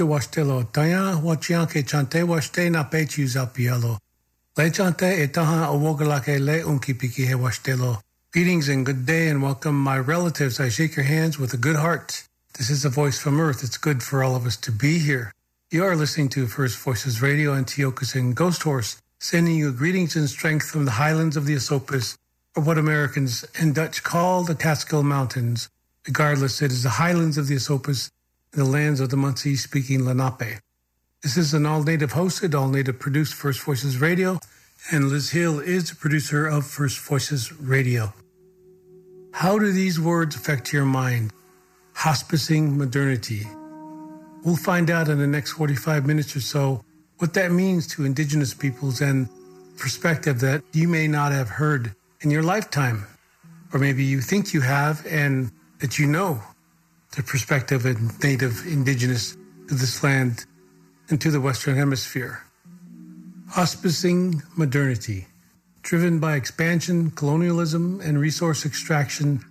Te washtelo, taya wachian ke chante washte na pe chius apialo. Le chante e taha awogalake le unki piki he washtelo. Greetings and good day and welcome my relatives. I shake your hands with a good heart. This is a voice from Earth. It's good for all of us to be here. You are listening to First Voices Radio and Tiokasin Ghost Horse, sending you greetings and strength from the highlands of the Esopus, or what Americans and Dutch call the Catskill Mountains. Regardless, it is the highlands of the Esopus the lands of the Munsee speaking Lenape. This is an all native hosted, all native produced First Voices Radio, and Liz Hill is the producer of First Voices Radio. How do these words affect your mind? Hospicing modernity. We'll find out in the next 45 minutes or so what that means to Indigenous peoples and perspective that you may not have heard in your lifetime, or maybe you think you have and that you know the perspective of native indigenous to this land and to the Western Hemisphere. Hospicing modernity, driven by expansion, colonialism, and resource extraction,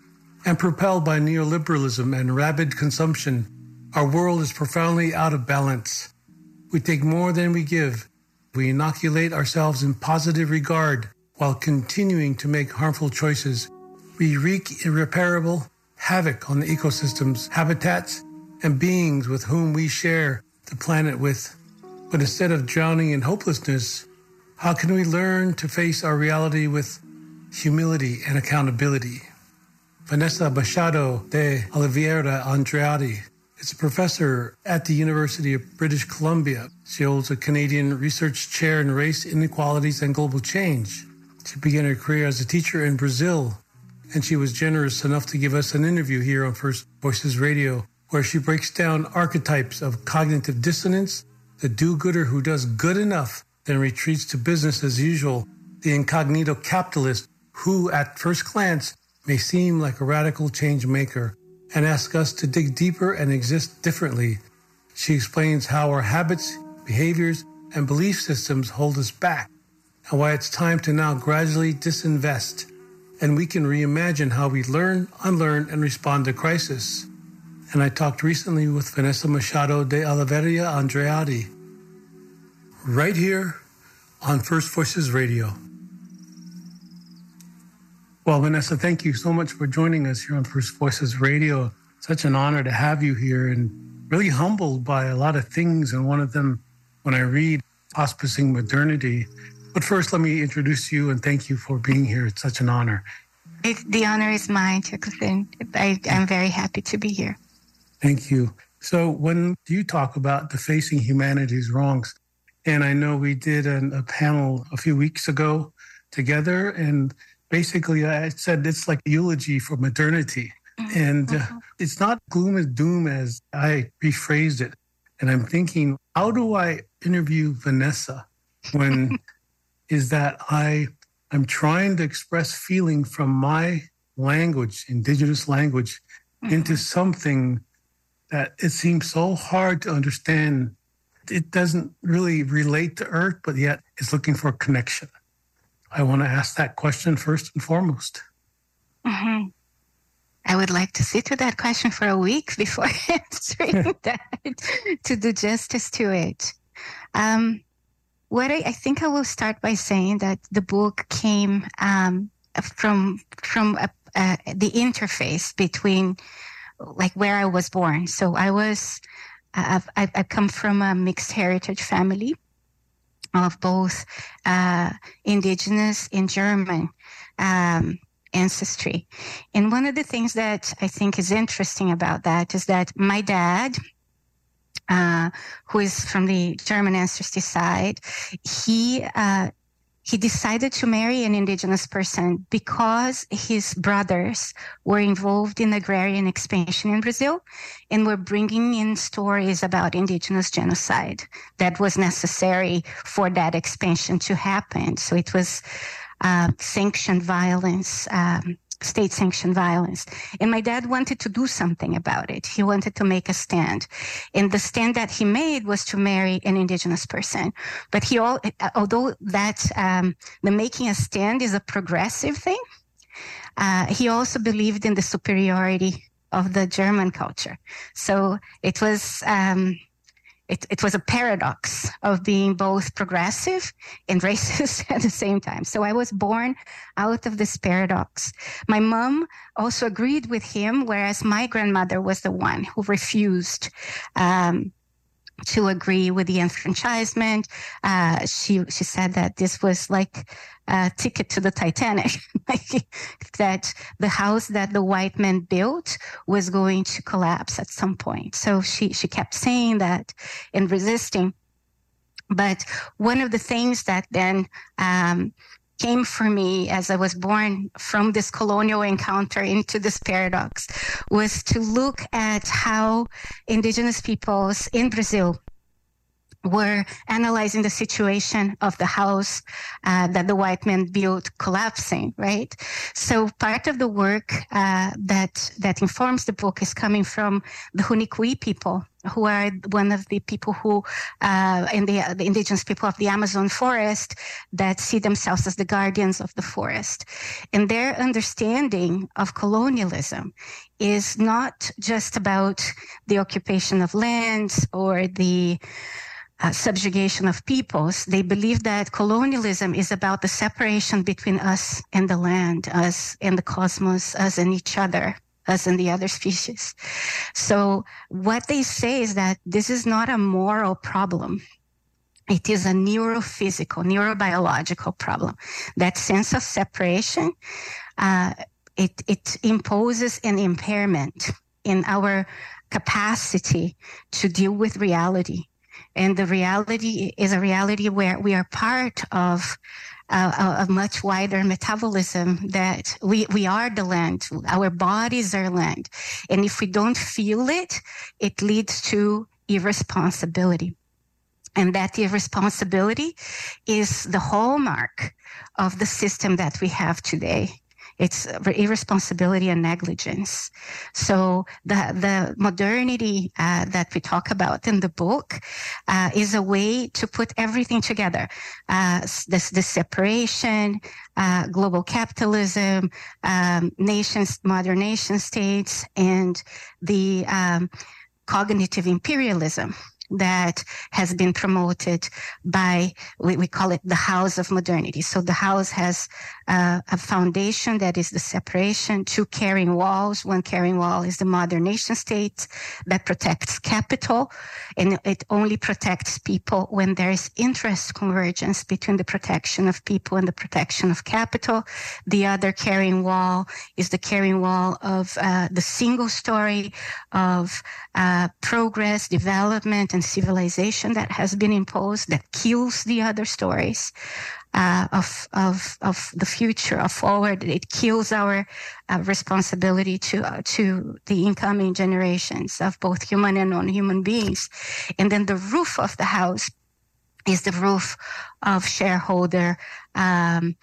and propelled by neoliberalism and rabid consumption, our world is profoundly out of balance. We take more than we give. We inoculate ourselves in positive regard while continuing to make harmful choices. We wreak irreparable havoc on the ecosystems, habitats, and beings with whom we share the planet with. But instead of drowning in hopelessness, how can we learn to face our reality with humility and accountability? Vanessa Machado de Oliveira Andrade is a professor at the University of British Columbia. She holds a Canadian Research Chair in Race, Inequalities, and Global Change. She began her career as a teacher in Brazil and she was generous enough to give us an interview here on First Voices Radio, where she breaks down archetypes of cognitive dissonance, the do gooder who does good enough, then retreats to business as usual, the incognito capitalist who, at first glance, may seem like a radical change maker, and asks us to dig deeper and exist differently. She explains how our habits, behaviors, and belief systems hold us back, and why it's time to now gradually disinvest and we can reimagine how we learn, unlearn, and respond to crisis. And I talked recently with Vanessa Machado de Oliveira Andrade, right here on First Voices Radio. Well, Vanessa, thank you so much for joining us here on First Voices Radio. Such an honor to have you here and really humbled by a lot of things. And one of them, when I read Hospicing Modernity, but first, let me introduce you and thank you for being here. It's such an honor. The honor is mine, Tiokasin. I, I'm very happy to be here. Thank you. So, when you talk about defacing humanity's wrongs, and I know we did an, a panel a few weeks ago together, and basically I said it's like a eulogy for modernity. Mm-hmm. And uh, mm-hmm. it's not gloom and doom as I rephrased it. And I'm thinking, how do I interview Vanessa when is that I am trying to express feeling from my language, indigenous language, mm-hmm. into something that it seems so hard to understand. It doesn't really relate to Earth, but yet it's looking for a connection. I want to ask that question first and foremost. Mm-hmm. I would like to sit with that question for a week before answering that to do justice to it. Um, what I, I, think I will start by saying that the book came um, from from a, uh, the interface between like where I was born. So I was I've, I've, I come from a mixed heritage family of both uh, indigenous and German. Um, ancestry. And one of the things that I think is interesting about that is that my dad, uh, who is from the German ancestry side, he uh, he decided to marry an indigenous person because his brothers were involved in agrarian expansion in Brazil and were bringing in stories about indigenous genocide that was necessary for that expansion to happen. So it was uh, sanctioned violence. Um, state sanctioned violence. And my dad wanted to do something about it. He wanted to make a stand. And the stand that he made was to marry an indigenous person. But he all, although that, um, the making a stand is a progressive thing, uh, he also believed in the superiority of the German culture. So it was, um, it, it was a paradox of being both progressive and racist at the same time. So I was born out of this paradox. My mom also agreed with him, whereas my grandmother was the one who refused. Um, to agree with the enfranchisement. Uh, she she said that this was like a ticket to the Titanic, like that the house that the white men built was going to collapse at some point. So she she kept saying that and resisting. But one of the things that then um, came for me as I was born from this colonial encounter into this paradox was to look at how indigenous peoples in Brazil were analyzing the situation of the house uh, that the white man built collapsing, right? So part of the work uh, that that informs the book is coming from the Huni Kuin people, who are one of the people who, uh, in the, the indigenous people of the Amazon forest, that see themselves as the guardians of the forest, and their understanding of colonialism is not just about the occupation of lands or the uh, subjugation of peoples, they believe that colonialism is about the separation between us and the land, us and the cosmos, us and each other, us and the other species. So what they say is that this is not a moral problem. It is a neurophysical, neurobiological problem. That sense of separation, uh, it, it imposes an impairment in our capacity to deal with reality and the reality is a reality where we are part of uh, a much wider metabolism that we, we are the land. Our bodies are land. And if we don't feel it, it leads to irresponsibility. And that irresponsibility is the hallmark of the system that we have today. It's irresponsibility and negligence. So the the modernity uh, that we talk about in the book uh, is a way to put everything together. Uh, this the separation, uh, global capitalism, um, nations, modern nation states, and the um, cognitive imperialism that has been promoted by, we, we call it the house of modernity. So the house has uh, a foundation that is the separation, two carrying walls. One carrying wall is the modern nation state that protects capital, and it only protects people when there is interest convergence between the protection of people and the protection of capital. The other carrying wall is the carrying wall of uh, the single story of uh, progress, development, and civilization that has been imposed that kills the other stories uh, of, of, of the future, of forward. It kills our uh, responsibility to, uh, to the incoming generations of both human and non-human beings. And then the roof of the house is the roof of shareholder, um,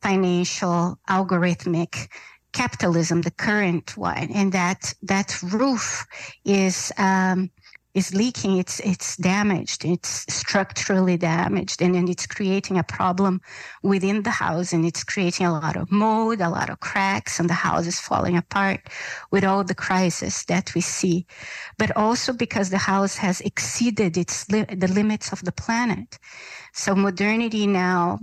financial, algorithmic capitalism, the current one, and that that roof is um, is leaking. It's it's damaged. It's structurally damaged, and then it's creating a problem within the house, and it's creating a lot of mold, a lot of cracks, and the house is falling apart with all the crisis that we see. But also because the house has exceeded its li- the limits of the planet. So modernity now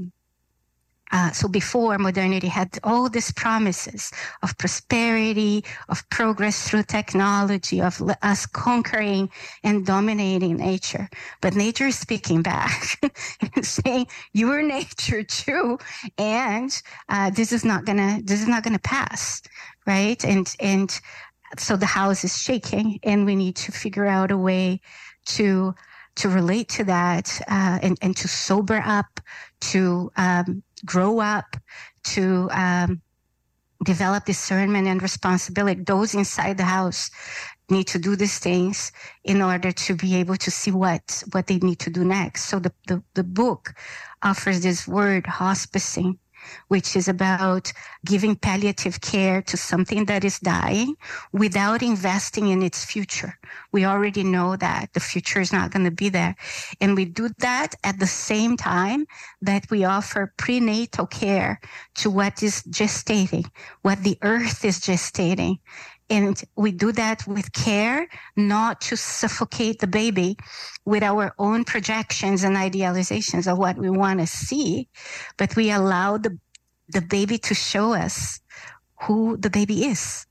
uh, so before modernity had all these promises of prosperity, of progress through technology, of us conquering and dominating nature. But nature is speaking back and saying, "You are nature too, and uh, this is not gonna this is not gonna pass, right?" And and so the house is shaking, and we need to figure out a way to to relate to that uh, and, and to sober up, to um, grow up, to um, develop discernment and responsibility. Those inside the house need to do these things in order to be able to see what what they need to do next. So the the, the book offers this word hospicing which is about giving palliative care to something that is dying without investing in its future. We already know that the future is not going to be there. And we do that at the same time that we offer prenatal care to what is gestating, what the earth is gestating. And we do that with care, not to suffocate the baby with our own projections and idealizations of what we want to see, but we allow the, the baby to show us who the baby is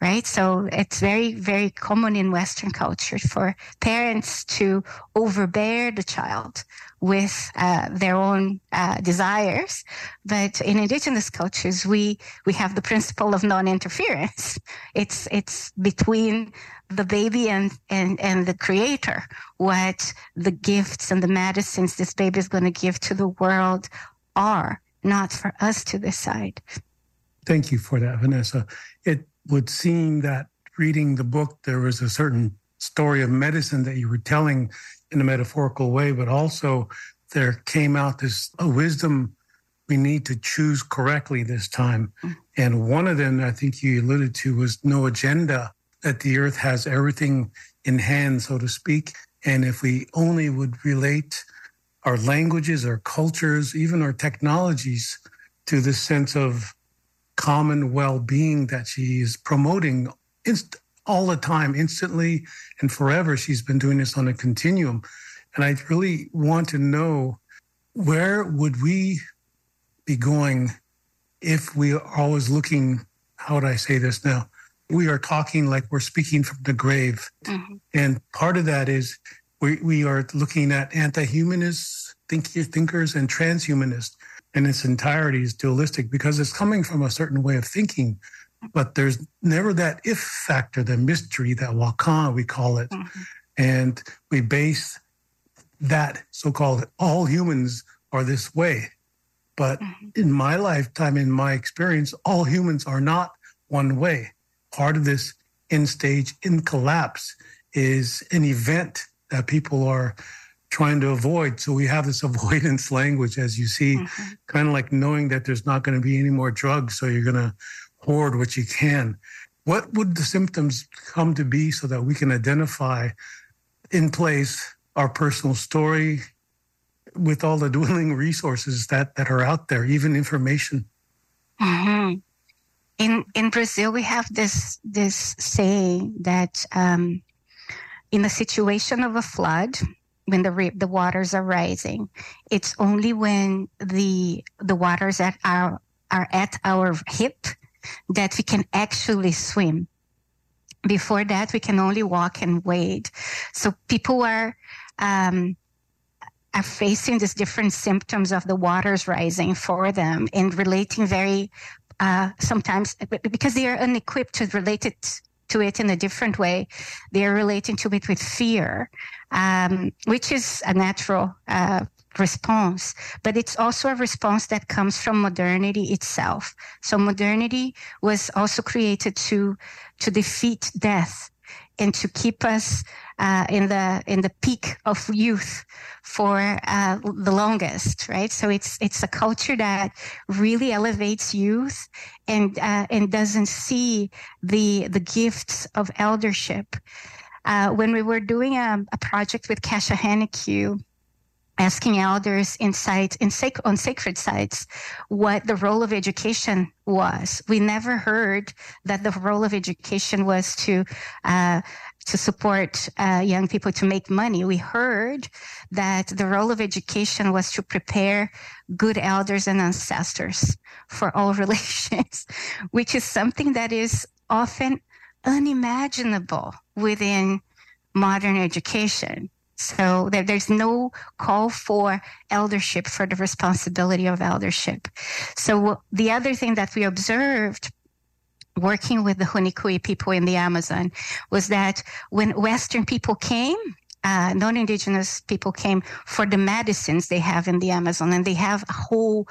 right? So it's very, very common in Western culture for parents to overbear the child with uh, their own uh, desires. But in indigenous cultures, we we have the principle of non-interference. It's it's between the baby and and and the creator what the gifts and the medicines this baby is going to give to the world are not for us to decide thank you for that vanessa it would seem that reading the book there was a certain story of medicine that you were telling in a metaphorical way, but also there came out this a wisdom we need to choose correctly this time. Mm. And one of them, I think you alluded to, was no agenda, that the earth has everything in hand, so to speak. And if we only would relate our languages, our cultures, even our technologies to this sense of common well being that she is promoting inst- all the time, instantly and forever. She's been doing this on a continuum. And I really want to know where would we be going if we are always looking, how would I say this now? We are talking like we're speaking from the grave. Mm-hmm. And part of that is we, we are looking at anti humanist think, thinkers and transhumanists in its entirety is dualistic because it's coming from a certain way of thinking. But there's never that if factor, the mystery, that wakan, we call it. Mm-hmm. And we base that so called all humans are this way. But mm-hmm. in my lifetime, in my experience, all humans are not one way. Part of this in stage, in collapse, is an event that people are trying to avoid. So we have this avoidance language, as you see, mm-hmm. kind of like knowing that there's not going to be any more drugs. So you're going to hoard what you can. What would the symptoms come to be so that we can identify in place our personal story with all the dwindling resources that, that are out there, even information? Mm-hmm. In in Brazil, we have this this saying that um, in a situation of a flood, when the the waters are rising. It's only when the the waters at our are at our hip that we can actually swim. Before that, we can only walk and wade. So people are um, are facing these different symptoms of the waters rising for them and relating very uh, sometimes because they are unequipped to relate it to it in a different way. They are relating to it with fear, um, which is a natural uh, response, but it's also a response that comes from modernity itself. So modernity was also created to to defeat death and to keep us uh, in the in the peak of youth for uh, the longest, right? So it's it's a culture that really elevates youth and uh, and doesn't see the the gifts of eldership. Uh, when we were doing a, a project with Kesha Hennique, asking elders in sites in sac- on sacred sites what the role of education was. We never heard that the role of education was to uh, to support uh, young people to make money. We heard that the role of education was to prepare good elders and ancestors for all relations, which is something that is often unimaginable within modern education. So there, there's no call for eldership for the responsibility of eldership. So the other thing that we observed working with the Huni Kuin people in the Amazon was that when Western people came, uh, non-indigenous people came for the medicines they have in the Amazon, and they have a whole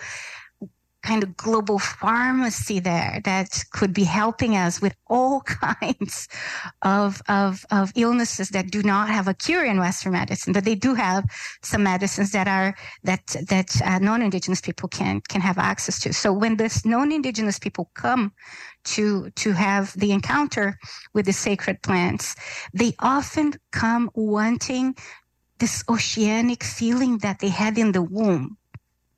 kind of global pharmacy there that could be helping us with all kinds of, of, of illnesses that do not have a cure in Western medicine, but they do have some medicines that are, that, that uh, non-Indigenous people can, can have access to. So when this non-Indigenous people come to, to have the encounter with the sacred plants, they often come wanting this oceanic feeling that they had in the womb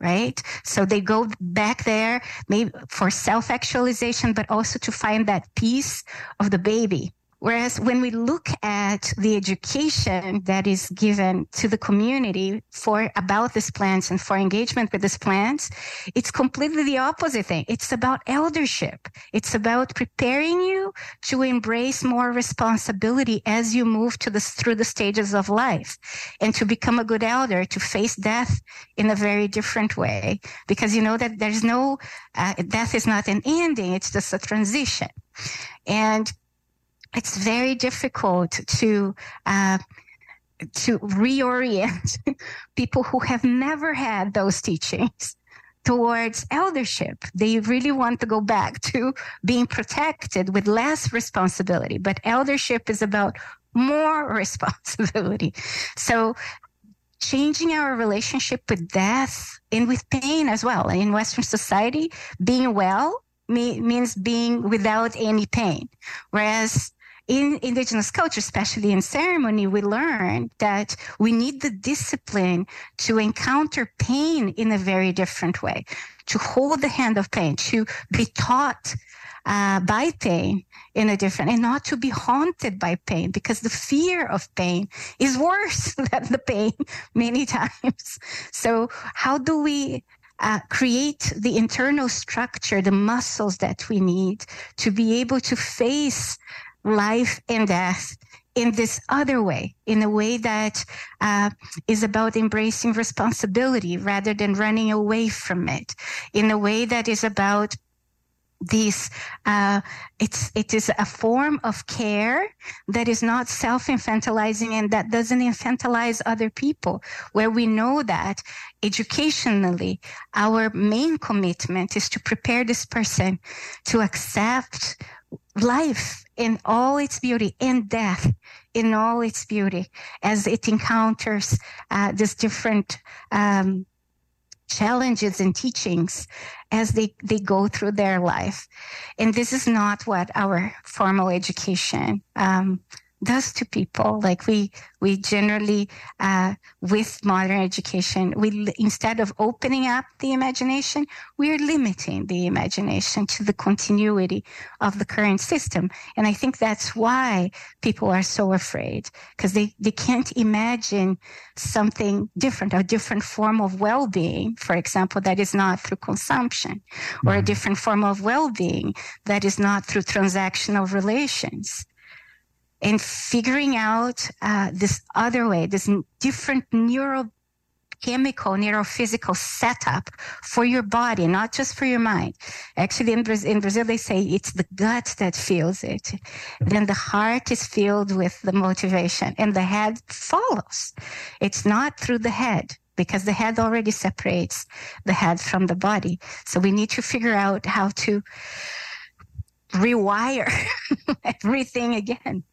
right? So they go back there maybe for self actualization, but also to find that piece of the baby Whereas when we look at the education that is given to the community for about these plants and for engagement with these plants, it's completely the opposite thing. It's about eldership. It's about preparing you to embrace more responsibility as you move to through the stages of life and to become a good elder, to face death in a very different way. Because you know that there's no, uh, death is not an ending. It's just a transition. And it's very difficult to uh, to reorient people who have never had those teachings towards eldership. They really want to go back to being protected with less responsibility, but eldership is about more responsibility. So changing our relationship with death and with pain as well. In Western society, being well means being without any pain. Whereas in indigenous culture, especially in ceremony, we learn that we need the discipline to encounter pain in a very different way, to hold the hand of pain, to be taught uh, by pain in a different, and not to be haunted by pain because the fear of pain is worse than the pain many times. So how do we uh, create the internal structure, the muscles that we need to be able to face life and death in this other way, in a way that uh, is about embracing responsibility rather than running away from it, in a way that is about this uh, it's it is a form of care that is not self-infantilizing and that doesn't infantilize other people where we know that educationally our main commitment is to prepare this person to accept life in all its beauty and death in all its beauty as it encounters uh, these different um, challenges and teachings as they, they go through their life. And this is not what our formal education um, does to people. Like we, we generally, uh, with modern education, we, instead of opening up the imagination, we're limiting the imagination to the continuity of the current system. And I think that's why people are so afraid because they, they can't imagine something different, a different form of well-being, for example, that is not through consumption or a mm-hmm. different form of well-being that is not through transactional relations and figuring out uh, this other way, this different neurochemical, neurophysical setup for your body, not just for your mind. Actually, in, Brazil, in Brazil, they say it's the gut that feels it. Then the heart is filled with the motivation and the head follows. It's not through the head because the head already separates the head from the body. So we need to figure out how to rewire everything again.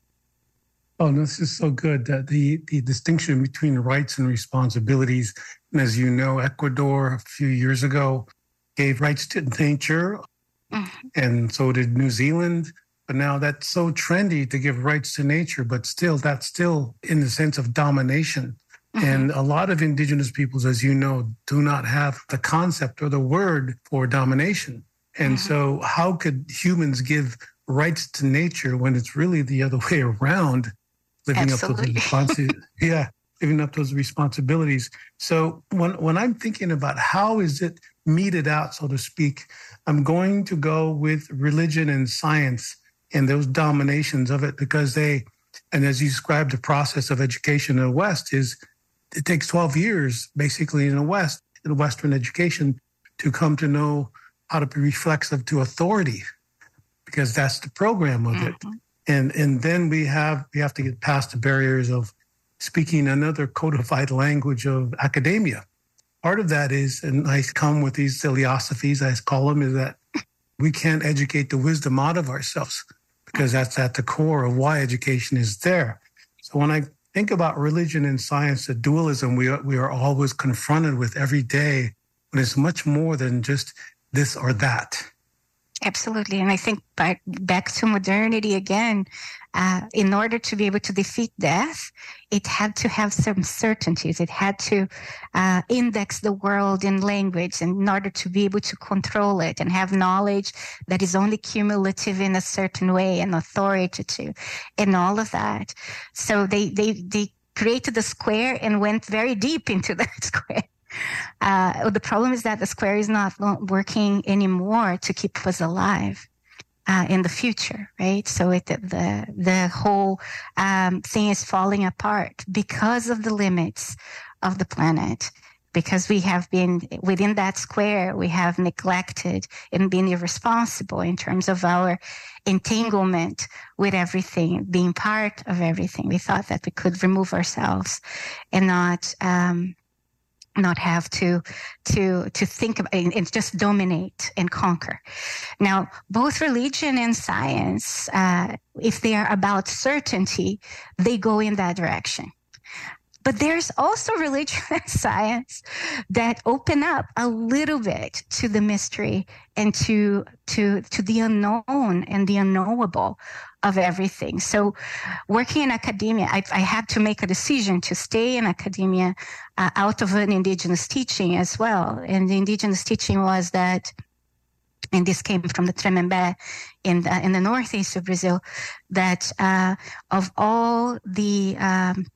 Oh, no, this is so good. The the distinction between rights and responsibilities, and as you know, Ecuador a few years ago gave rights to nature, mm-hmm. and so did New Zealand. But now that's so trendy to give rights to nature, but still, that's still in the sense of domination. Mm-hmm. And a lot of indigenous peoples, as you know, do not have the concept or the word for domination. And mm-hmm. so, how could humans give rights to nature when it's really the other way around? Living Absolutely. up to those responsibilities. yeah, living up to those responsibilities. So when when I'm thinking about how is it meted out, so to speak, I'm going to go with religion and science and those dominations of it because they, and as you described, the process of education in the West is it takes 12 years basically in the West, in Western education, to come to know how to be reflexive to authority because that's the program of it. Mm-hmm. And and then we have we have to get past the barriers of speaking another codified language of academia. Part of that is, and I come with these philosophies, I call them, is that we can't educate the wisdom out of ourselves because that's at the core of why education is there. So when I think about religion and science, the dualism we are, we are always confronted with every day, when it's much more than just this or that. Absolutely. And I think back, back to modernity again, uh, in order to be able to defeat death, it had to have some certainties. It had to uh, index the world in language in order to be able to control it and have knowledge that is only cumulative in a certain way and authoritative and all of that. So they, they, they created the square and went very deep into that square. Uh, the problem is that the square is not working anymore to keep us alive. Uh, in the future, right? So it, the the whole um, thing is falling apart because of the limits of the planet. Because we have been within that square, we have neglected and been irresponsible in terms of our entanglement with everything, being part of everything. We thought that we could remove ourselves and not um, not have to to to think about and just dominate and conquer. Now both religion and science uh, if they are about certainty they go in that direction but there's also religion and science that open up a little bit to the mystery and to to to the unknown and the unknowable of everything. So, working in academia, I, I had to make a decision to stay in academia uh, out of an indigenous teaching as well. And the indigenous teaching was that and this came from the Tremembé in the, in the northeast of Brazil, that uh, of all the um,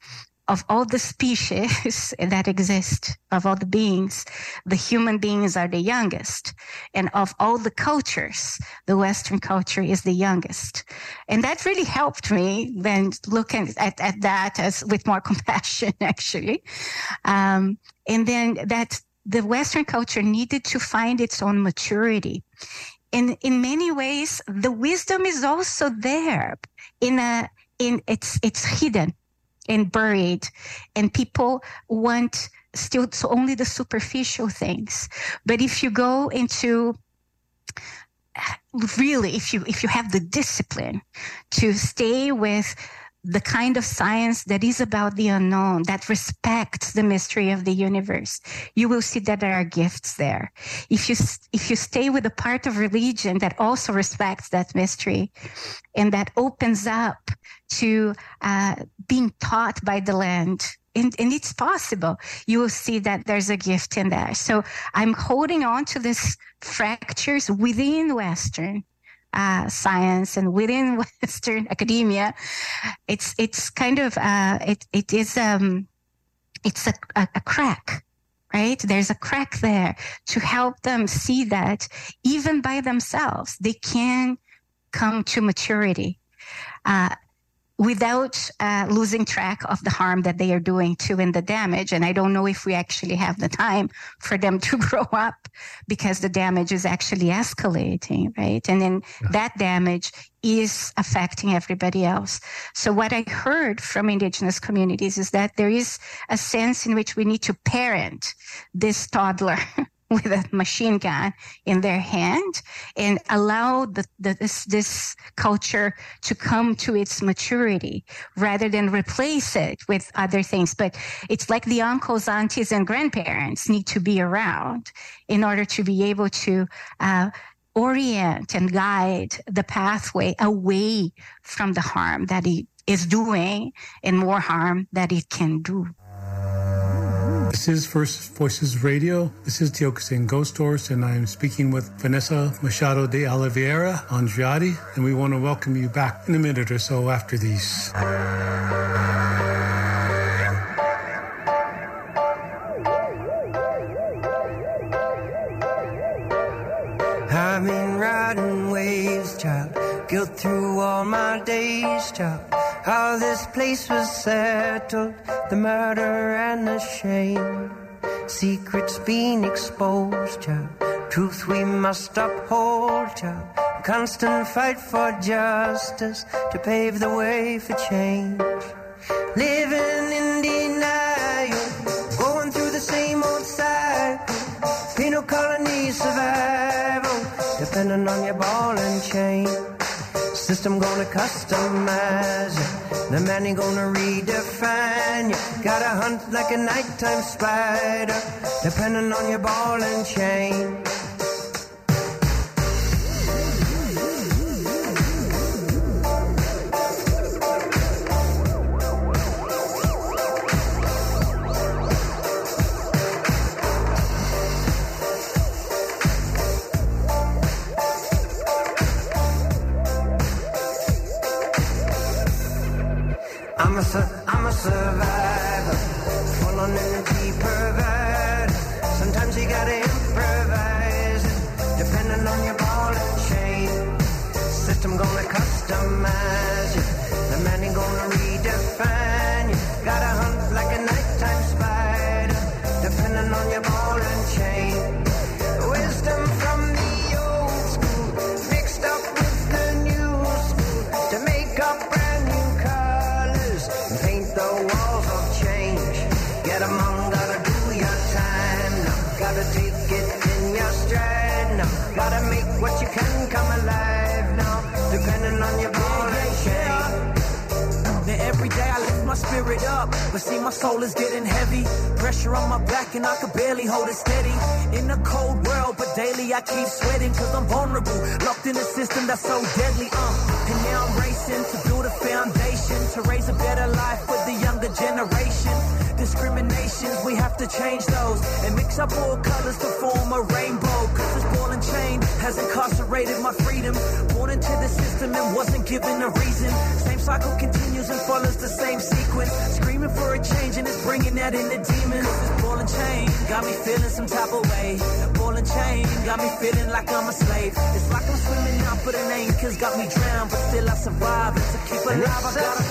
of all the species that exist, of all the beings, the human beings are the youngest. And of all the cultures, the Western culture is the youngest. And that really helped me then looking at, at that as with more compassion, actually. Um, and then that the Western culture needed to find its own maturity. And in many ways, the wisdom is also there in a, in it's, it's hidden and buried. And people want still so only the superficial things. But if you go into really if you if you have the discipline to stay with the kind of science that is about the unknown, that respects the mystery of the universe, you will see that there are gifts there. If you, if you stay with a part of religion that also respects that mystery and that opens up to uh, being taught by the land, and, and, it's possible, you will see that there's a gift in there. So I'm holding on to these fractures within Western uh, science and within Western academia, it's it's kind of uh, it it is um, it's a, a, a crack right? There's a crack there to help them see that even by themselves, they can come to maturity. Uh, without uh, losing track of the harm that they are doing to and the damage. And I don't know if we actually have the time for them to grow up because the damage is actually escalating, right? And then yeah. that damage is affecting everybody else. So what I heard from indigenous communities is that there is a sense in which we need to parent this toddler with a machine gun in their hand and allow the, the, this, this culture to come to its maturity rather than replace it with other things. But it's like the uncles, aunties, and grandparents need to be around in order to be able to uh, orient and guide the pathway away from the harm that it is doing and more harm that it can do. This is First Voices Radio. This is Tiokasin Ghost Horse, and I'm speaking with Vanessa Machado de Oliveira Andrade, and we want to welcome you back in a minute or so after these. I'm in riding waves, child. Guilt through all my days, child. How this place was settled, the murder and the shame. Secrets being exposed. Truth we must uphold. Constant fight for justice to pave the way for change. Living in denial, going through the same old cycle. Penal colony survival, depending on your ball and chain. System gonna customize you. The man gonna redefine you. Gotta hunt like a nighttime spider, depending on your ball and chain. Got me feeling some type of way. Ball and chain got me feeling like I'm a slave. It's like I'm swimming out, but an anchor's got me drowned. But still I survive. And to keep alive, I gotta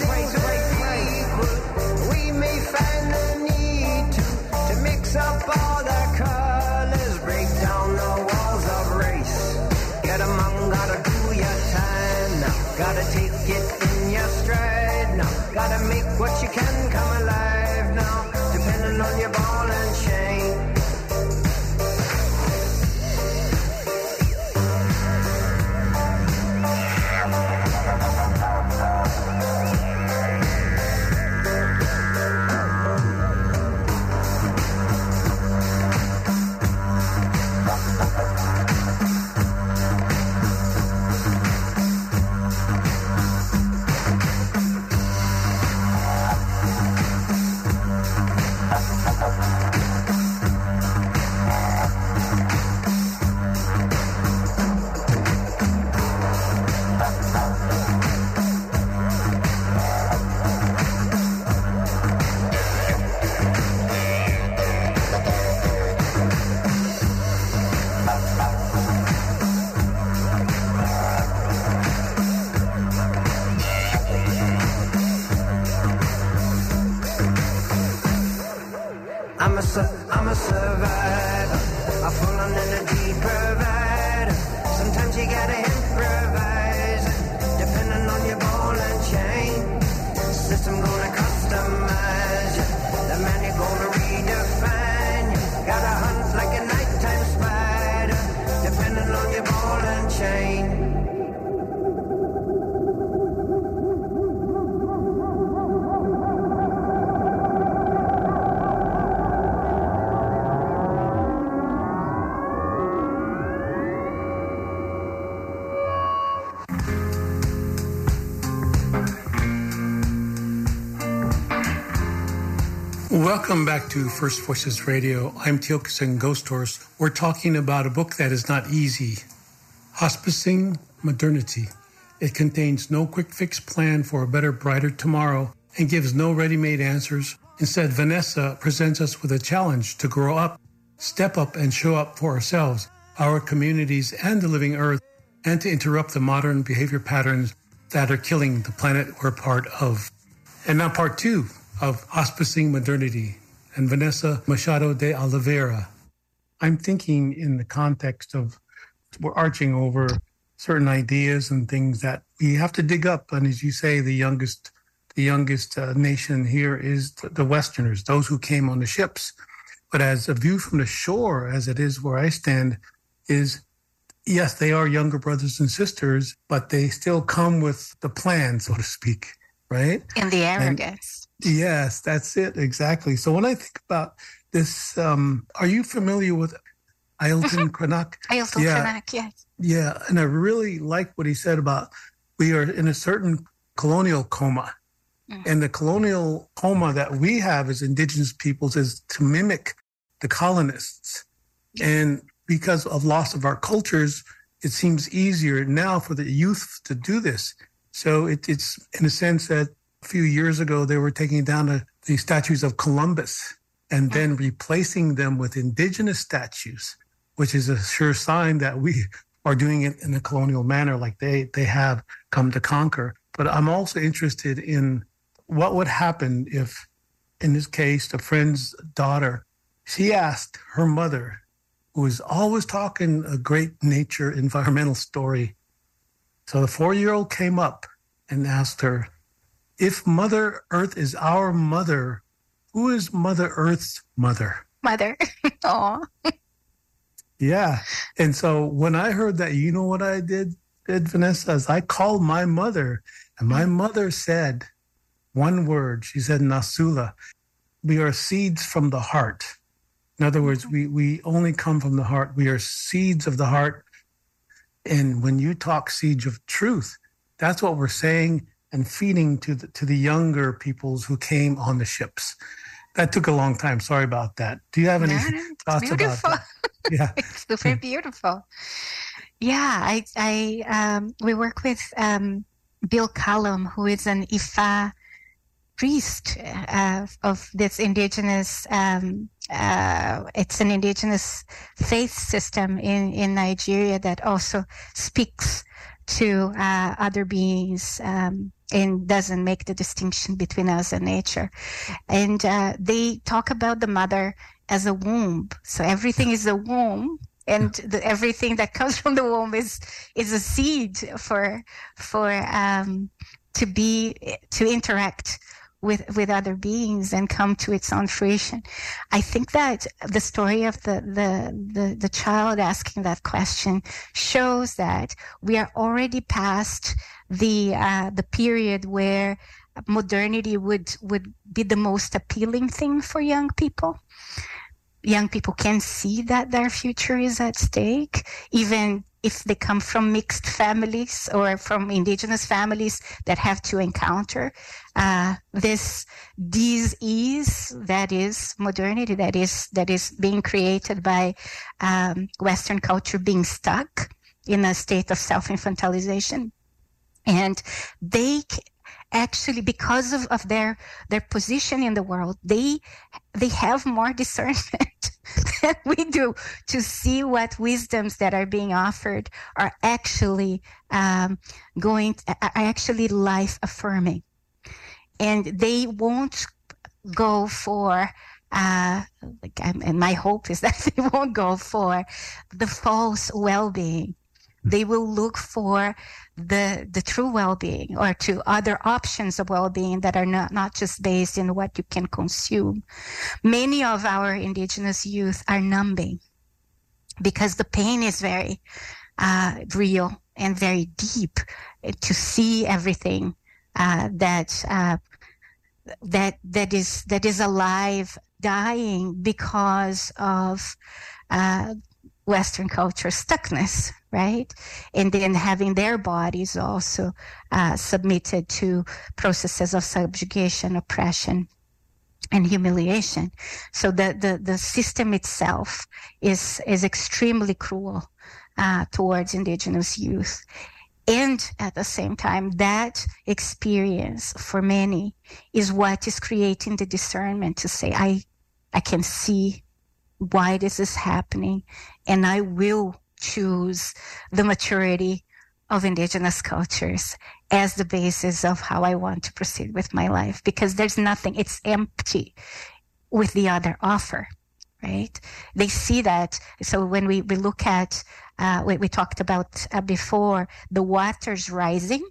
Welcome back to First Voices Radio. I'm Tiokasin Ghost Horse. We're talking about a book that is not easy Hospicing Modernity. It contains no quick fix plan for a better, brighter tomorrow and gives no ready made answers. Instead, Vanessa presents us with a challenge to grow up, step up, and show up for ourselves, our communities, and the living earth, and to interrupt the modern behavior patterns that are killing the planet we're part of. And now, part two of Hospicing Modernity and Vanessa Machado de Oliveira. I'm thinking in the context of we're arching over certain ideas and things that we have to dig up. And as you say, the youngest, the youngest uh, nation here is the, the Westerners, those who came on the ships. But as a view from the shore, as it is where I stand, is yes, they are younger brothers and sisters, but they still come with the plan, so to speak, right? And the arrogance. And yes, that's it exactly. So when I think about this, um, are you familiar with Ailton Krenak? Ailton yeah. Krenak, yes. Yeah, and I really like what he said about we are in a certain colonial coma. Mm. And the colonial coma that we have as indigenous peoples is to mimic the colonists. And because of loss of our cultures, it seems easier now for the youth to do this. So it, it's in a sense that a few years ago they were taking down the, the statues of Columbus and mm. then replacing them with indigenous statues, which is a sure sign that we are doing it in a colonial manner like they, they have come to conquer. But I'm also interested in what would happen if, in this case, the friend's daughter, she asked her mother, who was always talking a great nature environmental story. So the four year old came up and asked her, If Mother Earth is our mother, who is Mother Earth's mother? Mother. Aw. Yeah. And so when I heard that, you know what I did, did Vanessa? Is I called my mother, and my mm. mother said one word. She said, Nasula. We are seeds from the heart. In other words, we, we only come from the heart. We are seeds of the heart. And when you talk seeds of truth, that's what we're saying and feeding to the, to the younger peoples who came on the ships. That took a long time. Sorry about that. Do you have any no, thoughts beautiful. about that? Yeah, it's super beautiful. Yeah, I, I, um, we work with um, Bill Callum, who is an Ifa priest uh, of this indigenous. Um, uh, it's an indigenous faith system in in Nigeria that also speaks to uh, other beings um, and doesn't make the distinction between us and nature. And uh, they talk about the mother as a womb. So everything is a womb. And the, everything that comes from the womb is is a seed for for um, to be to interact with with other beings and come to its own fruition. I think that the story of the the the, the child asking that question shows that we are already past the uh, the period where modernity would would be the most appealing thing for young people young people can see that their future is at stake, even if they come from mixed families or from indigenous families that have to encounter uh, this disease that is modernity, that is that is being created by um, Western culture being stuck in a state of self-infantilization, and they actually because of, of their their position in the world they they have more discernment than we do to see what wisdoms that are being offered are actually um, going to, are actually life affirming. And they won't go for uh, like and my hope is that they won't go for the false well-being they will look for the the true well-being or to other options of well-being that are not, not just based in what you can consume. Many of our indigenous youth are numbing because the pain is very uh, real and very deep to see everything uh, that uh, that that is that is alive dying because of uh, Western culture stuckness, right? And then having their bodies also uh, submitted to processes of subjugation, oppression. and humiliation. So the, the, the system itself is, is extremely cruel uh, towards indigenous youth. And at the same time, that experience for many is what is creating the discernment to say, I, I can see why this is happening and I will choose the maturity of indigenous cultures as the basis of how I want to proceed with my life because there's nothing, it's empty with the other offer, right? They see that. So when we, we look at, uh, we, we talked about uh, before the waters rising.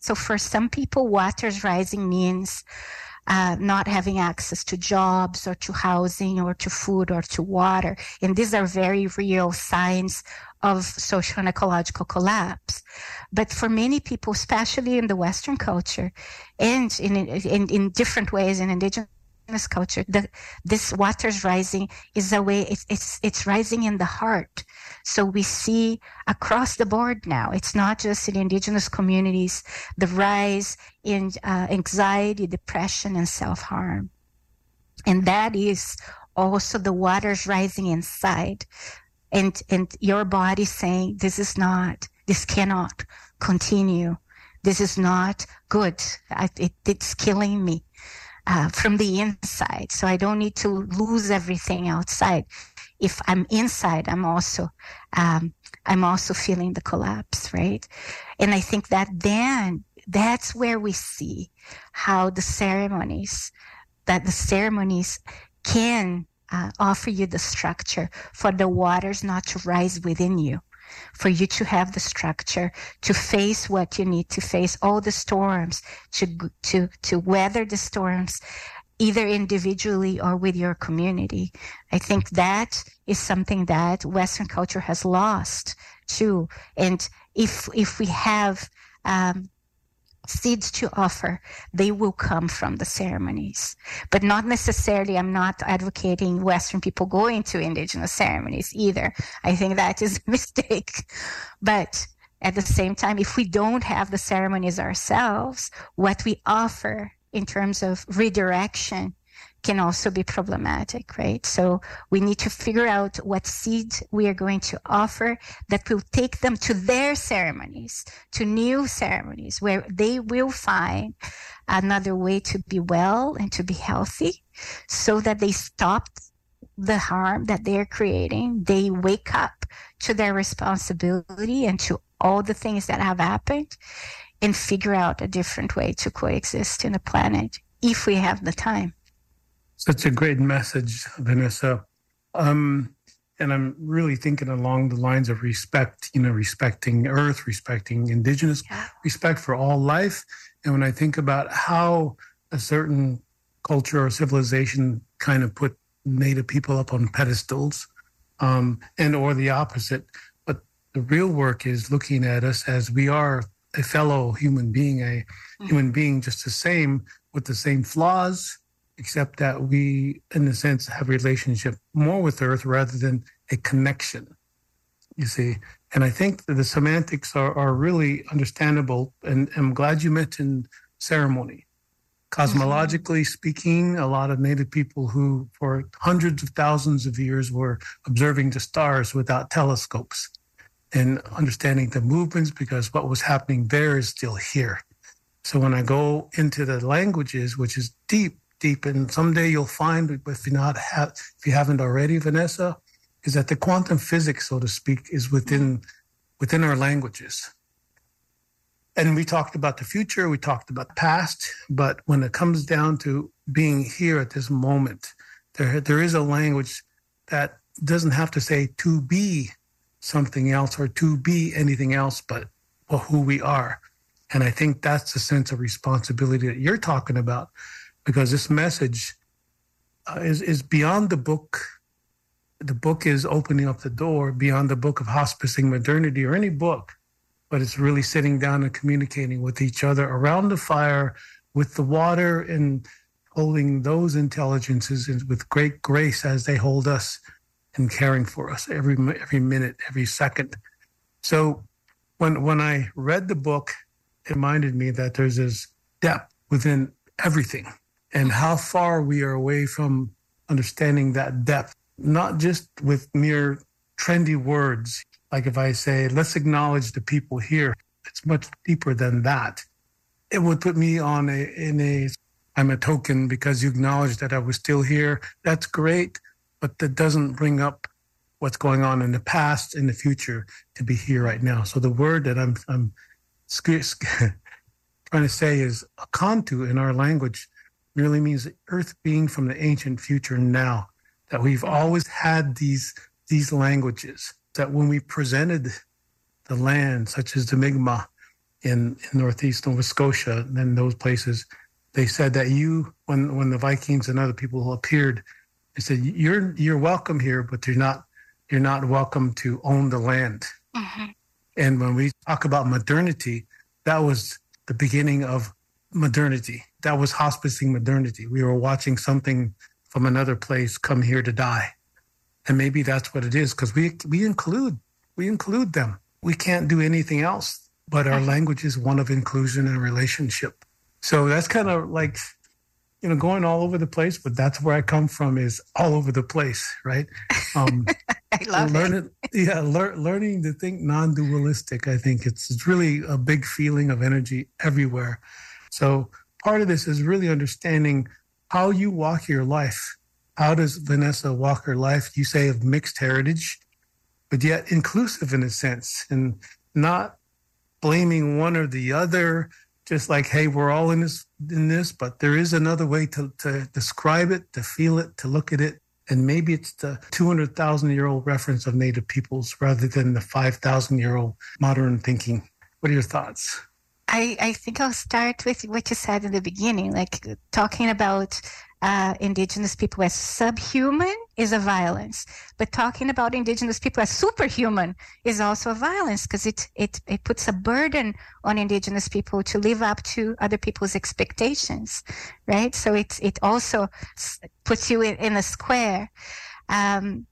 So for some people, waters rising means uh, not having access to jobs or to housing or to food or to water. And these are very real signs of social and ecological collapse. But for many people, especially in the Western culture and in, in, in different ways in indigenous culture, the, this water's rising is a way, it's, it's, it's rising in the heart. So we see across the board now, it's not just in indigenous communities, the rise in uh, anxiety, depression, and self-harm. And that is also the waters rising inside. And and your body saying this is not this cannot continue. This is not good. I, it, it's killing me uh, from the inside. So i don't need to lose everything outside. If i'm inside i'm also um, i'm also feeling the collapse right? And i think that then that's where we see how the ceremonies that the ceremonies can uh, offer you the structure for the waters not to rise within you for you to have the structure to face what you need to face all the storms to to to weather the storms either individually or with your community. I think that is something that western culture has lost too. And if if we have um, seeds to offer, they will come from the ceremonies. But not necessarily, I'm not advocating Western people going to indigenous ceremonies either. I think that is a mistake. But at the same time, if we don't have the ceremonies ourselves, what we offer in terms of redirection can also be problematic, right? So we need to figure out what seed we are going to offer that will take them to their ceremonies, to new ceremonies where they will find another way to be well and to be healthy so that they stop the harm that they're creating. They wake up to their responsibility and to all the things that have happened and figure out a different way to coexist in the planet if we have the time. Such a great message, Vanessa. Um, and I'm really thinking along the lines of respect, you know, respecting earth, respecting indigenous, yeah. respect for all life. And when I think about how a certain culture or civilization kind of put native people up on pedestals, um, and or the opposite. But the real work is looking at us as we are a fellow human being, a mm-hmm. human being just the same with the same flaws, except that we, in a sense, have a relationship more with Earth rather than a connection. You see, and I think the semantics are, are really understandable. And I'm glad you mentioned ceremony. Cosmologically mm-hmm. speaking, a lot of Native people who, for hundreds of thousands of years, were observing the stars without telescopes and understanding the movements because what was happening there is still here. So when I go into the languages, which is deep, deep, and someday you'll find, if you not have, if you haven't already, Vanessa, is that the quantum physics, so to speak, is within within our languages. And we talked about the future, we talked about the past, but when it comes down to being here at this moment, there there is a language that doesn't have to say to be something else or to be anything else but well, who we are. And I think that's the sense of responsibility that you're talking about because this message uh, is is beyond the book. The book is opening up the door beyond the book of hospicing modernity or any book, but it's really sitting down and communicating with each other around the fire, with the water, and holding those intelligences with great grace as they hold us and caring for us every every minute, every second. So when when I read the book, it reminded me that there's this depth within everything and how far we are away from understanding that depth, not just with mere trendy words. Like if I say, let's acknowledge the people here, it's much deeper than that. It would put me on a, in a, I'm a token because you acknowledge that I was still here. That's great, but that doesn't bring up what's going on in the past, in the future, to be here right now. So the word that I'm, I'm trying to say is a kantu in our language merely means the earth being from the ancient future now. That we've always had these these languages. That when we presented the land, such as the Mi'kmaq in, in northeast Nova Scotia and those places, they said that you, when when the Vikings and other people appeared, they said you're you're welcome here, but you're not you're not welcome to own the land. Mm-hmm. And when we talk about modernity, that was the beginning of modernity. That was hospicing modernity. We were watching something from another place come here to die. And maybe that's what it is because we we include we include them. We can't do anything else. But our language is one of inclusion and relationship. So that's kind of like you know going all over the place but that's where i come from is all over the place right um i love learning it. yeah lear, learning to think non-dualistic i think it's, it's really a big feeling of energy everywhere so part of this is really understanding how you walk your life. How does vanessa walk her life? You say of mixed heritage but yet inclusive in a sense and not blaming one or the other just like hey we're all in this in this but there is another way to, to describe it to feel it to look at it and maybe it's the 200,000 year old reference of native peoples rather than the 5,000 year old modern thinking. What are your thoughts I, I think I'll start with what you said in the beginning, like talking about uh, indigenous people as subhuman is a violence, but talking about indigenous people as superhuman is also a violence because it, it, it puts a burden on indigenous people to live up to other people's expectations, right? So it, it also puts you in, in a square. Um,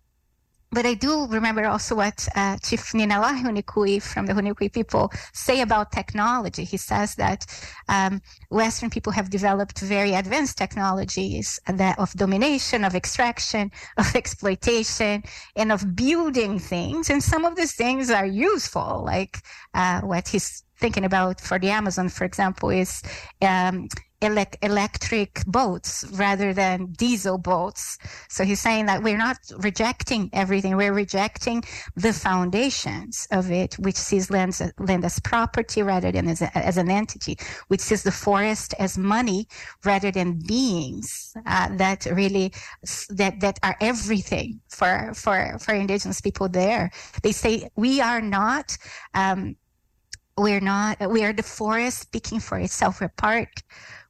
but I do remember also what uh, Chief Ninawá Huniku'i from the Huni Kuin people say about technology. He says that um, Western people have developed very advanced technologies that of domination, of extraction, of exploitation, and of building things. And some of these things are useful, like uh, what he's thinking about for the Amazon, for example, is um, elect- electric boats rather than diesel boats. So he's saying that we're not rejecting everything. We're rejecting the foundations of it, which sees land, land as property rather than as, a, as an entity, which sees the forest as money rather than beings uh, that really that that are everything for for for indigenous people there. They say we are not. Um, we're not we are the forest speaking for itself. We're part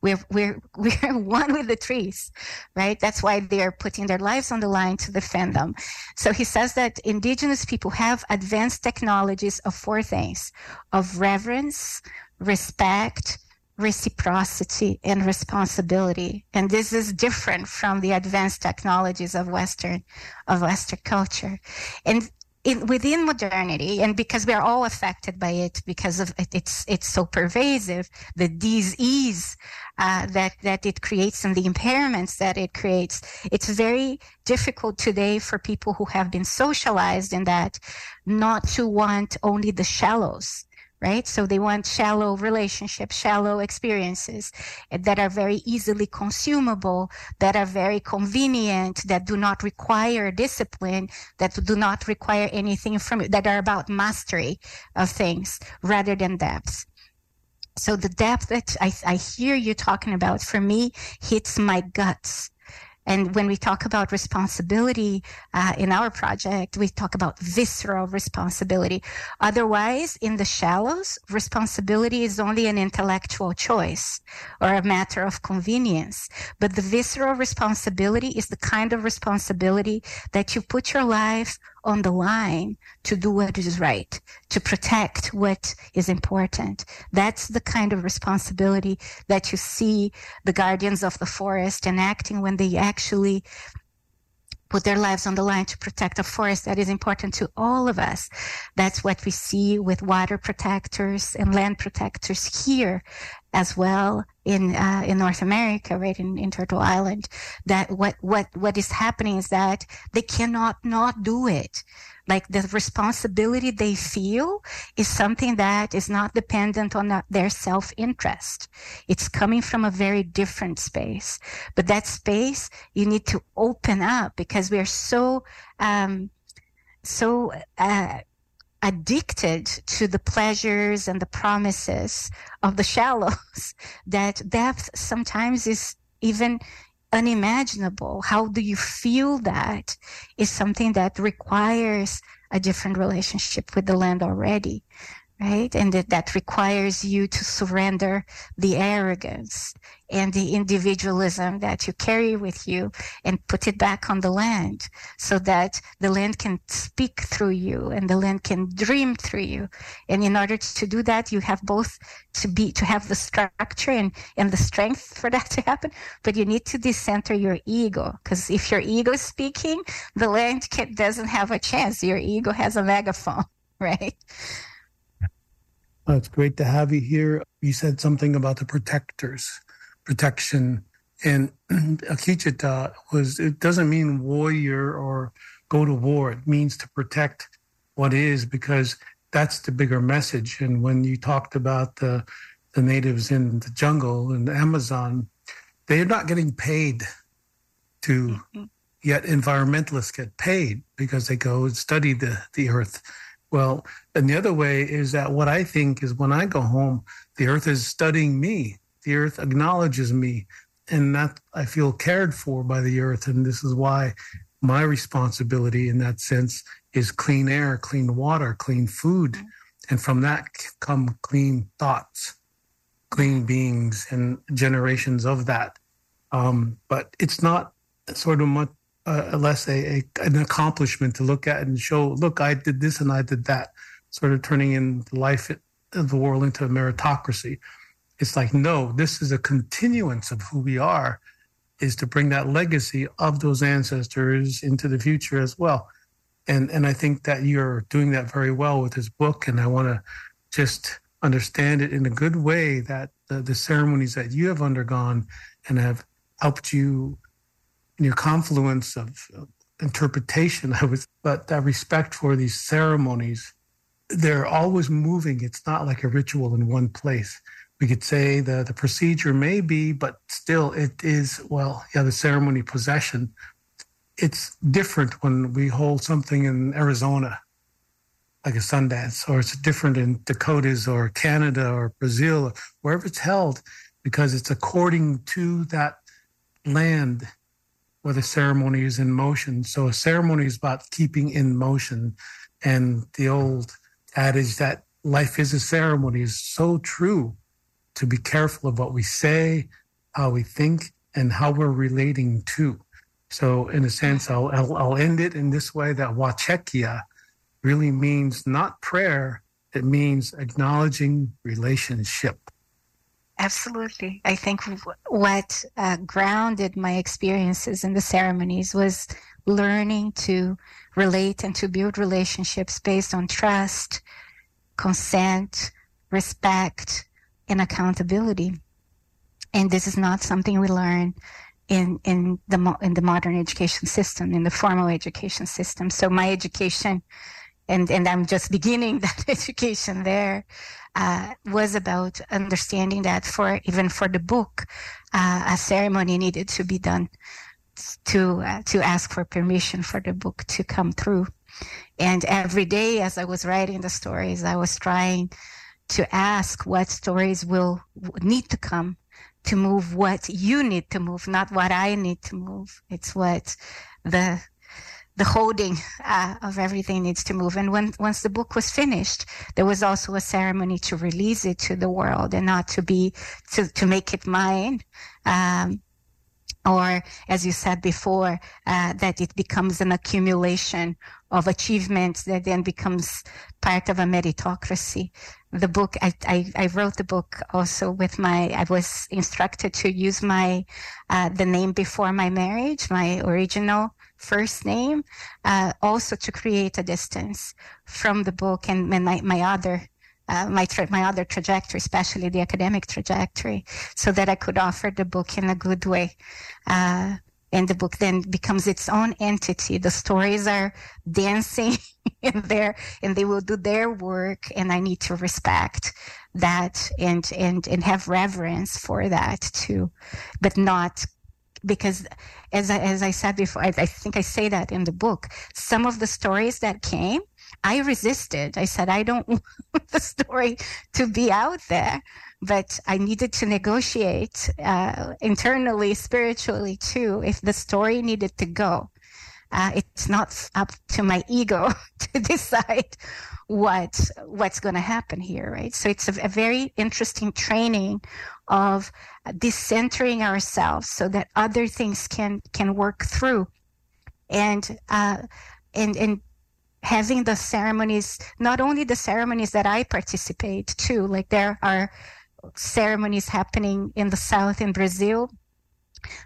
we're we're we're one with the trees right? That's why they're putting their lives on the line to defend them. So he says that indigenous people have advanced technologies of four things of reverence respect reciprocity and responsibility. And this is different from the advanced technologies of western of western culture. And in, within modernity, and because we are all affected by it, because of it, it's it's so pervasive, the disease uh, that that it creates and the impairments that it creates, it's very difficult today for people who have been socialized in that not to want only the shallows right? So they want shallow relationships, shallow experiences eh, that are very easily consumable, that are very convenient, that do not require discipline, that do not require anything from you, that are about mastery of things rather than depth. So the depth that I, I hear you talking about for me hits my guts and when we talk about responsibility uh, in our project, we talk about visceral responsibility. Otherwise, in the shallows, responsibility is only an intellectual choice or a matter of convenience. But the visceral responsibility is the kind of responsibility that you put your life on the line to do what is right, to protect what is important. That's the kind of responsibility that you see the guardians of the forest enacting when they actually put their lives on the line to protect a forest that is important to all of us. That's what we see with water protectors and land protectors here as well in uh, in North America, right in, in Turtle Island. That what what what is happening is that they cannot not do it like the responsibility they feel is something that is not dependent on their self-interest. It's coming from a very different space. But that space you need to open up because we are so, um, so, uh, addicted to the pleasures and the promises of the shallows that depth sometimes is even unimaginable. How do you feel that is something that requires a different relationship with the land already right? And that, that requires you to surrender the arrogance and the individualism that you carry with you and put it back on the land so that the land can speak through you and the land can dream through you. And in order to do that, you have both to be, to have the structure and, and the strength for that to happen, but you need to decenter your ego. Cause if your ego is speaking, the land can, doesn't have a chance. Your ego has a megaphone, right? Uh, it's great to have you here. You said something about the protectors, protection. And Akichita was, it doesn't mean warrior or go to war. It means to protect what is because that's the bigger message. And when you talked about the, the natives in the jungle in the Amazon, they're not getting paid to, mm-hmm. yet environmentalists get paid because they go and study the, the earth well, and the other way is that what I think is when I go home, the earth is studying me. The earth acknowledges me, and that I feel cared for by the earth. And this is why my responsibility in that sense is clean air, clean water, clean food. And from that come clean thoughts, clean beings, and generations of that. Um, but it's not sort of much uh, less a, a, an accomplishment to look at and show, look, I did this and I did that, sort of turning in the life of the world into a meritocracy. It's like, no, this is a continuance of who we are, is to bring that legacy of those ancestors into the future as well. And and I think that you're doing that very well with this book. And I want to just understand it in a good way that the, the ceremonies that you have undergone and have helped you your confluence of interpretation. I was, but that respect for these ceremonies, they're always moving. It's not like a ritual in one place. We could say the, the procedure may be, but still it is, well, yeah, the ceremony possession. It's different when we hold something in Arizona, like a Sundance, or it's different in Dakotas or Canada or Brazil, or wherever it's held, because it's according to that land where the ceremony is in motion. So a ceremony is about keeping in motion. And the old adage that life is a ceremony is so true to be careful of what we say, how we think, and how we're relating to. So, in a sense, I'll, I'll, I'll end it in this way that Wachekia really means not prayer, it means acknowledging relationship. Absolutely. I think what uh, grounded my experiences in the ceremonies was learning to relate and to build relationships based on trust, consent, respect, and accountability. And this is not something we learn in in the in the modern education system, in the formal education system. So my education, and and I'm just beginning that education there uh, was about understanding that for even for the book, uh, a ceremony needed to be done to uh, to ask for permission for the book to come through. And every day, as I was writing the stories, I was trying to ask what stories will need to come to move what you need to move, not what I need to move. It's what the the holding uh, of everything needs to move. And when once the book was finished, there was also a ceremony to release it to the world and not to be to to make it mine. Um, or, as you said before, uh, that it becomes an accumulation of achievements that then becomes part of a meritocracy. The book, I, I, I wrote the book also with my, I was instructed to use my, uh, the name before my marriage, my original first name, uh, also to create a distance from the book and, my, my other uh, my tra- my other trajectory, especially the academic trajectory, so that I could offer the book in a good way. Uh, and the book then becomes its own entity. The stories are dancing in there, and they will do their work, and I need to respect that and and and have reverence for that too, but not because as I, as I said before, I, I think I say that in the book. Some of the stories that came I resisted. I said, I don't want the story to be out there, but I needed to negotiate uh, internally, spiritually too, if the story needed to go. Uh, it's not up to my ego to decide what what's going to happen here, right? So it's a, a very interesting training of decentering ourselves so that other things can can work through, and uh, and and having the ceremonies, not only the ceremonies that I participate too, like there are ceremonies happening in the south in Brazil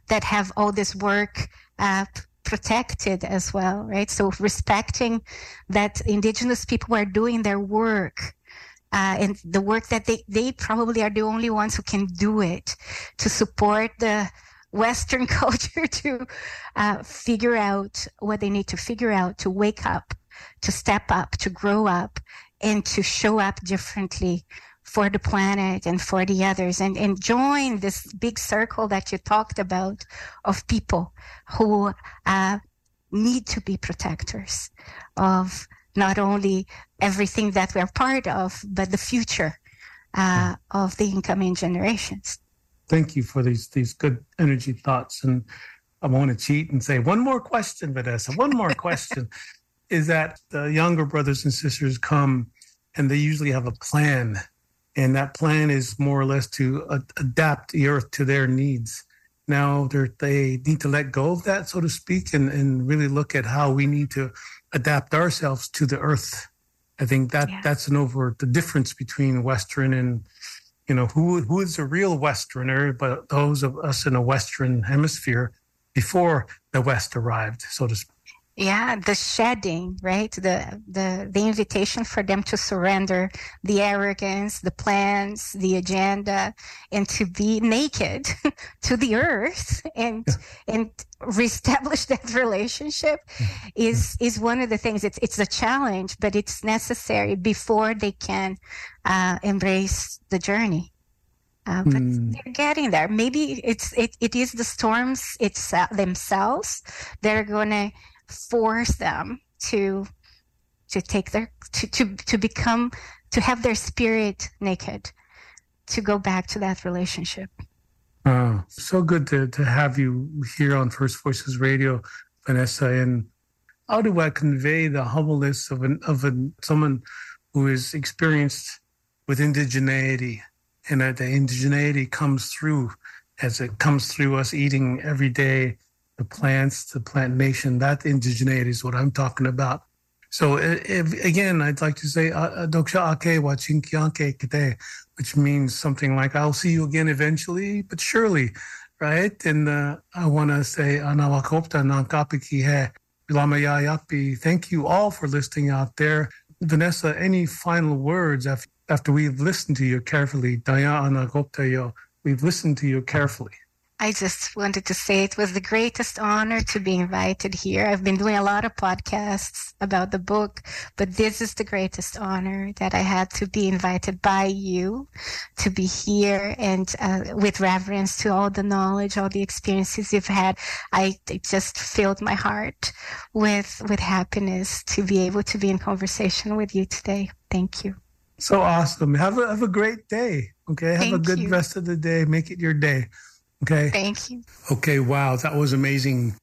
that have all this work uh, protected as well, right? So respecting that indigenous people are doing their work. Uh, and the work that they, they probably are the only ones who can do it to support the Western culture to uh, figure out what they need to figure out to wake up to step up, to grow up, and to show up differently for the planet and for the others and, and join this big circle that you talked about of people who uh, need to be protectors of not only everything that we're part of, but the future uh, of the incoming generations. Thank you for these these good energy thoughts. And I want to cheat and say one more question, Vanessa. One more question is that the younger brothers and sisters come and they usually have a plan. And that plan is more or less to uh, adapt the earth to their needs. Now they need to let go of that, so to speak, and, and really look at how we need to adapt ourselves to the earth. I think that yeah. that's an over the difference between Western and you know who who is a real Westerner, but those of us in a Western hemisphere before the West arrived, so to speak yeah the shedding right the the the invitation for them to surrender the arrogance the plans the agenda and to be naked to the earth and yeah. and reestablish that relationship is is one of the things it's it's a challenge but it's necessary before they can uh, embrace the journey uh, but mm. they're getting there. Maybe it's it, it is the storms it's uh, themselves that are going to force them to to take their to, to to become to have their spirit naked to go back to that relationship. Oh so good to, to have you here on first voices radio vanessa. And how do i convey the humbleness of an of an someone who is experienced with indigeneity and that the indigeneity comes through as it comes through us eating every day the plants, the plant nation, that indigeneity is what I'm talking about. So if, again, I'd like to say "Doksha ake wa chinkianke kite," which means something like "I'll see you again eventually, but surely," right? And uh, I want to say "Anawakopta nankapiki he. Thank you all for listening out there. Vanessa, any final words after, we've listened to you carefully? Daya. We've listened to you carefully. I just wanted to say it was the greatest honor to be invited here. I've been doing a lot of podcasts about the book, but this is the greatest honor that I had to be invited by you to be here and uh, with reverence to all the knowledge, all the experiences you've had. I it just filled my heart with with happiness to be able to be in conversation with you today. Thank you. So awesome. Have a have a great day. Okay. Have Thank a good you. rest of the day. Make it your day. Okay. Thank you. Okay. Wow. That was amazing.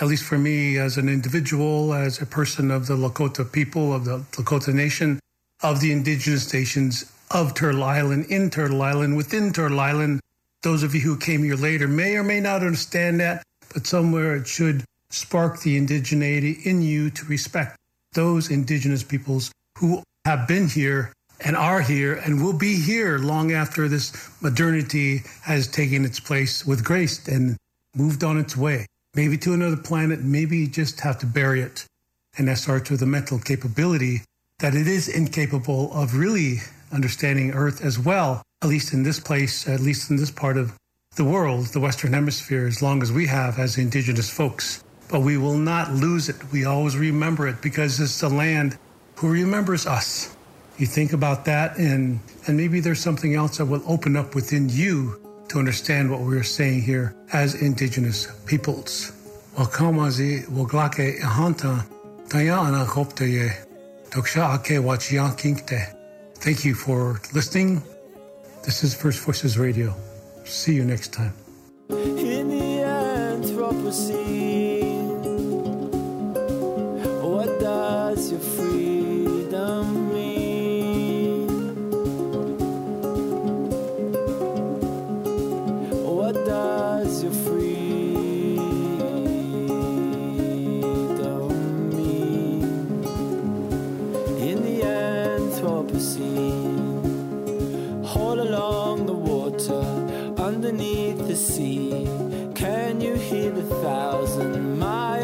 At least for me as an individual, as a person of the Lakota people, of the Lakota Nation, of the indigenous nations of Turtle Island, in Turtle Island, within Turtle Island. Those of you who came here later may or may not understand that, but somewhere it should spark the indigeneity in you to respect those indigenous peoples who have been here and are here and will be here long after this modernity has taken its place with grace and moved on its way. maybe to another planet, maybe you just have to bury it. And that starts with the mental capability that it is incapable of really understanding Earth as well, at least in this place, at least in this part of the world, the Western Hemisphere, as long as we have as indigenous folks. But we will not lose it. We always remember it because it's the land who remembers us. You think about that, and, and maybe there's something else that will open up within you to understand what we're saying here as indigenous peoples. Wakamazi waglake hanta taya ana kopteye doksha ake wachian kinkte. Thank you for listening. This is First Voices Radio. See you next time. Hear the thousand mile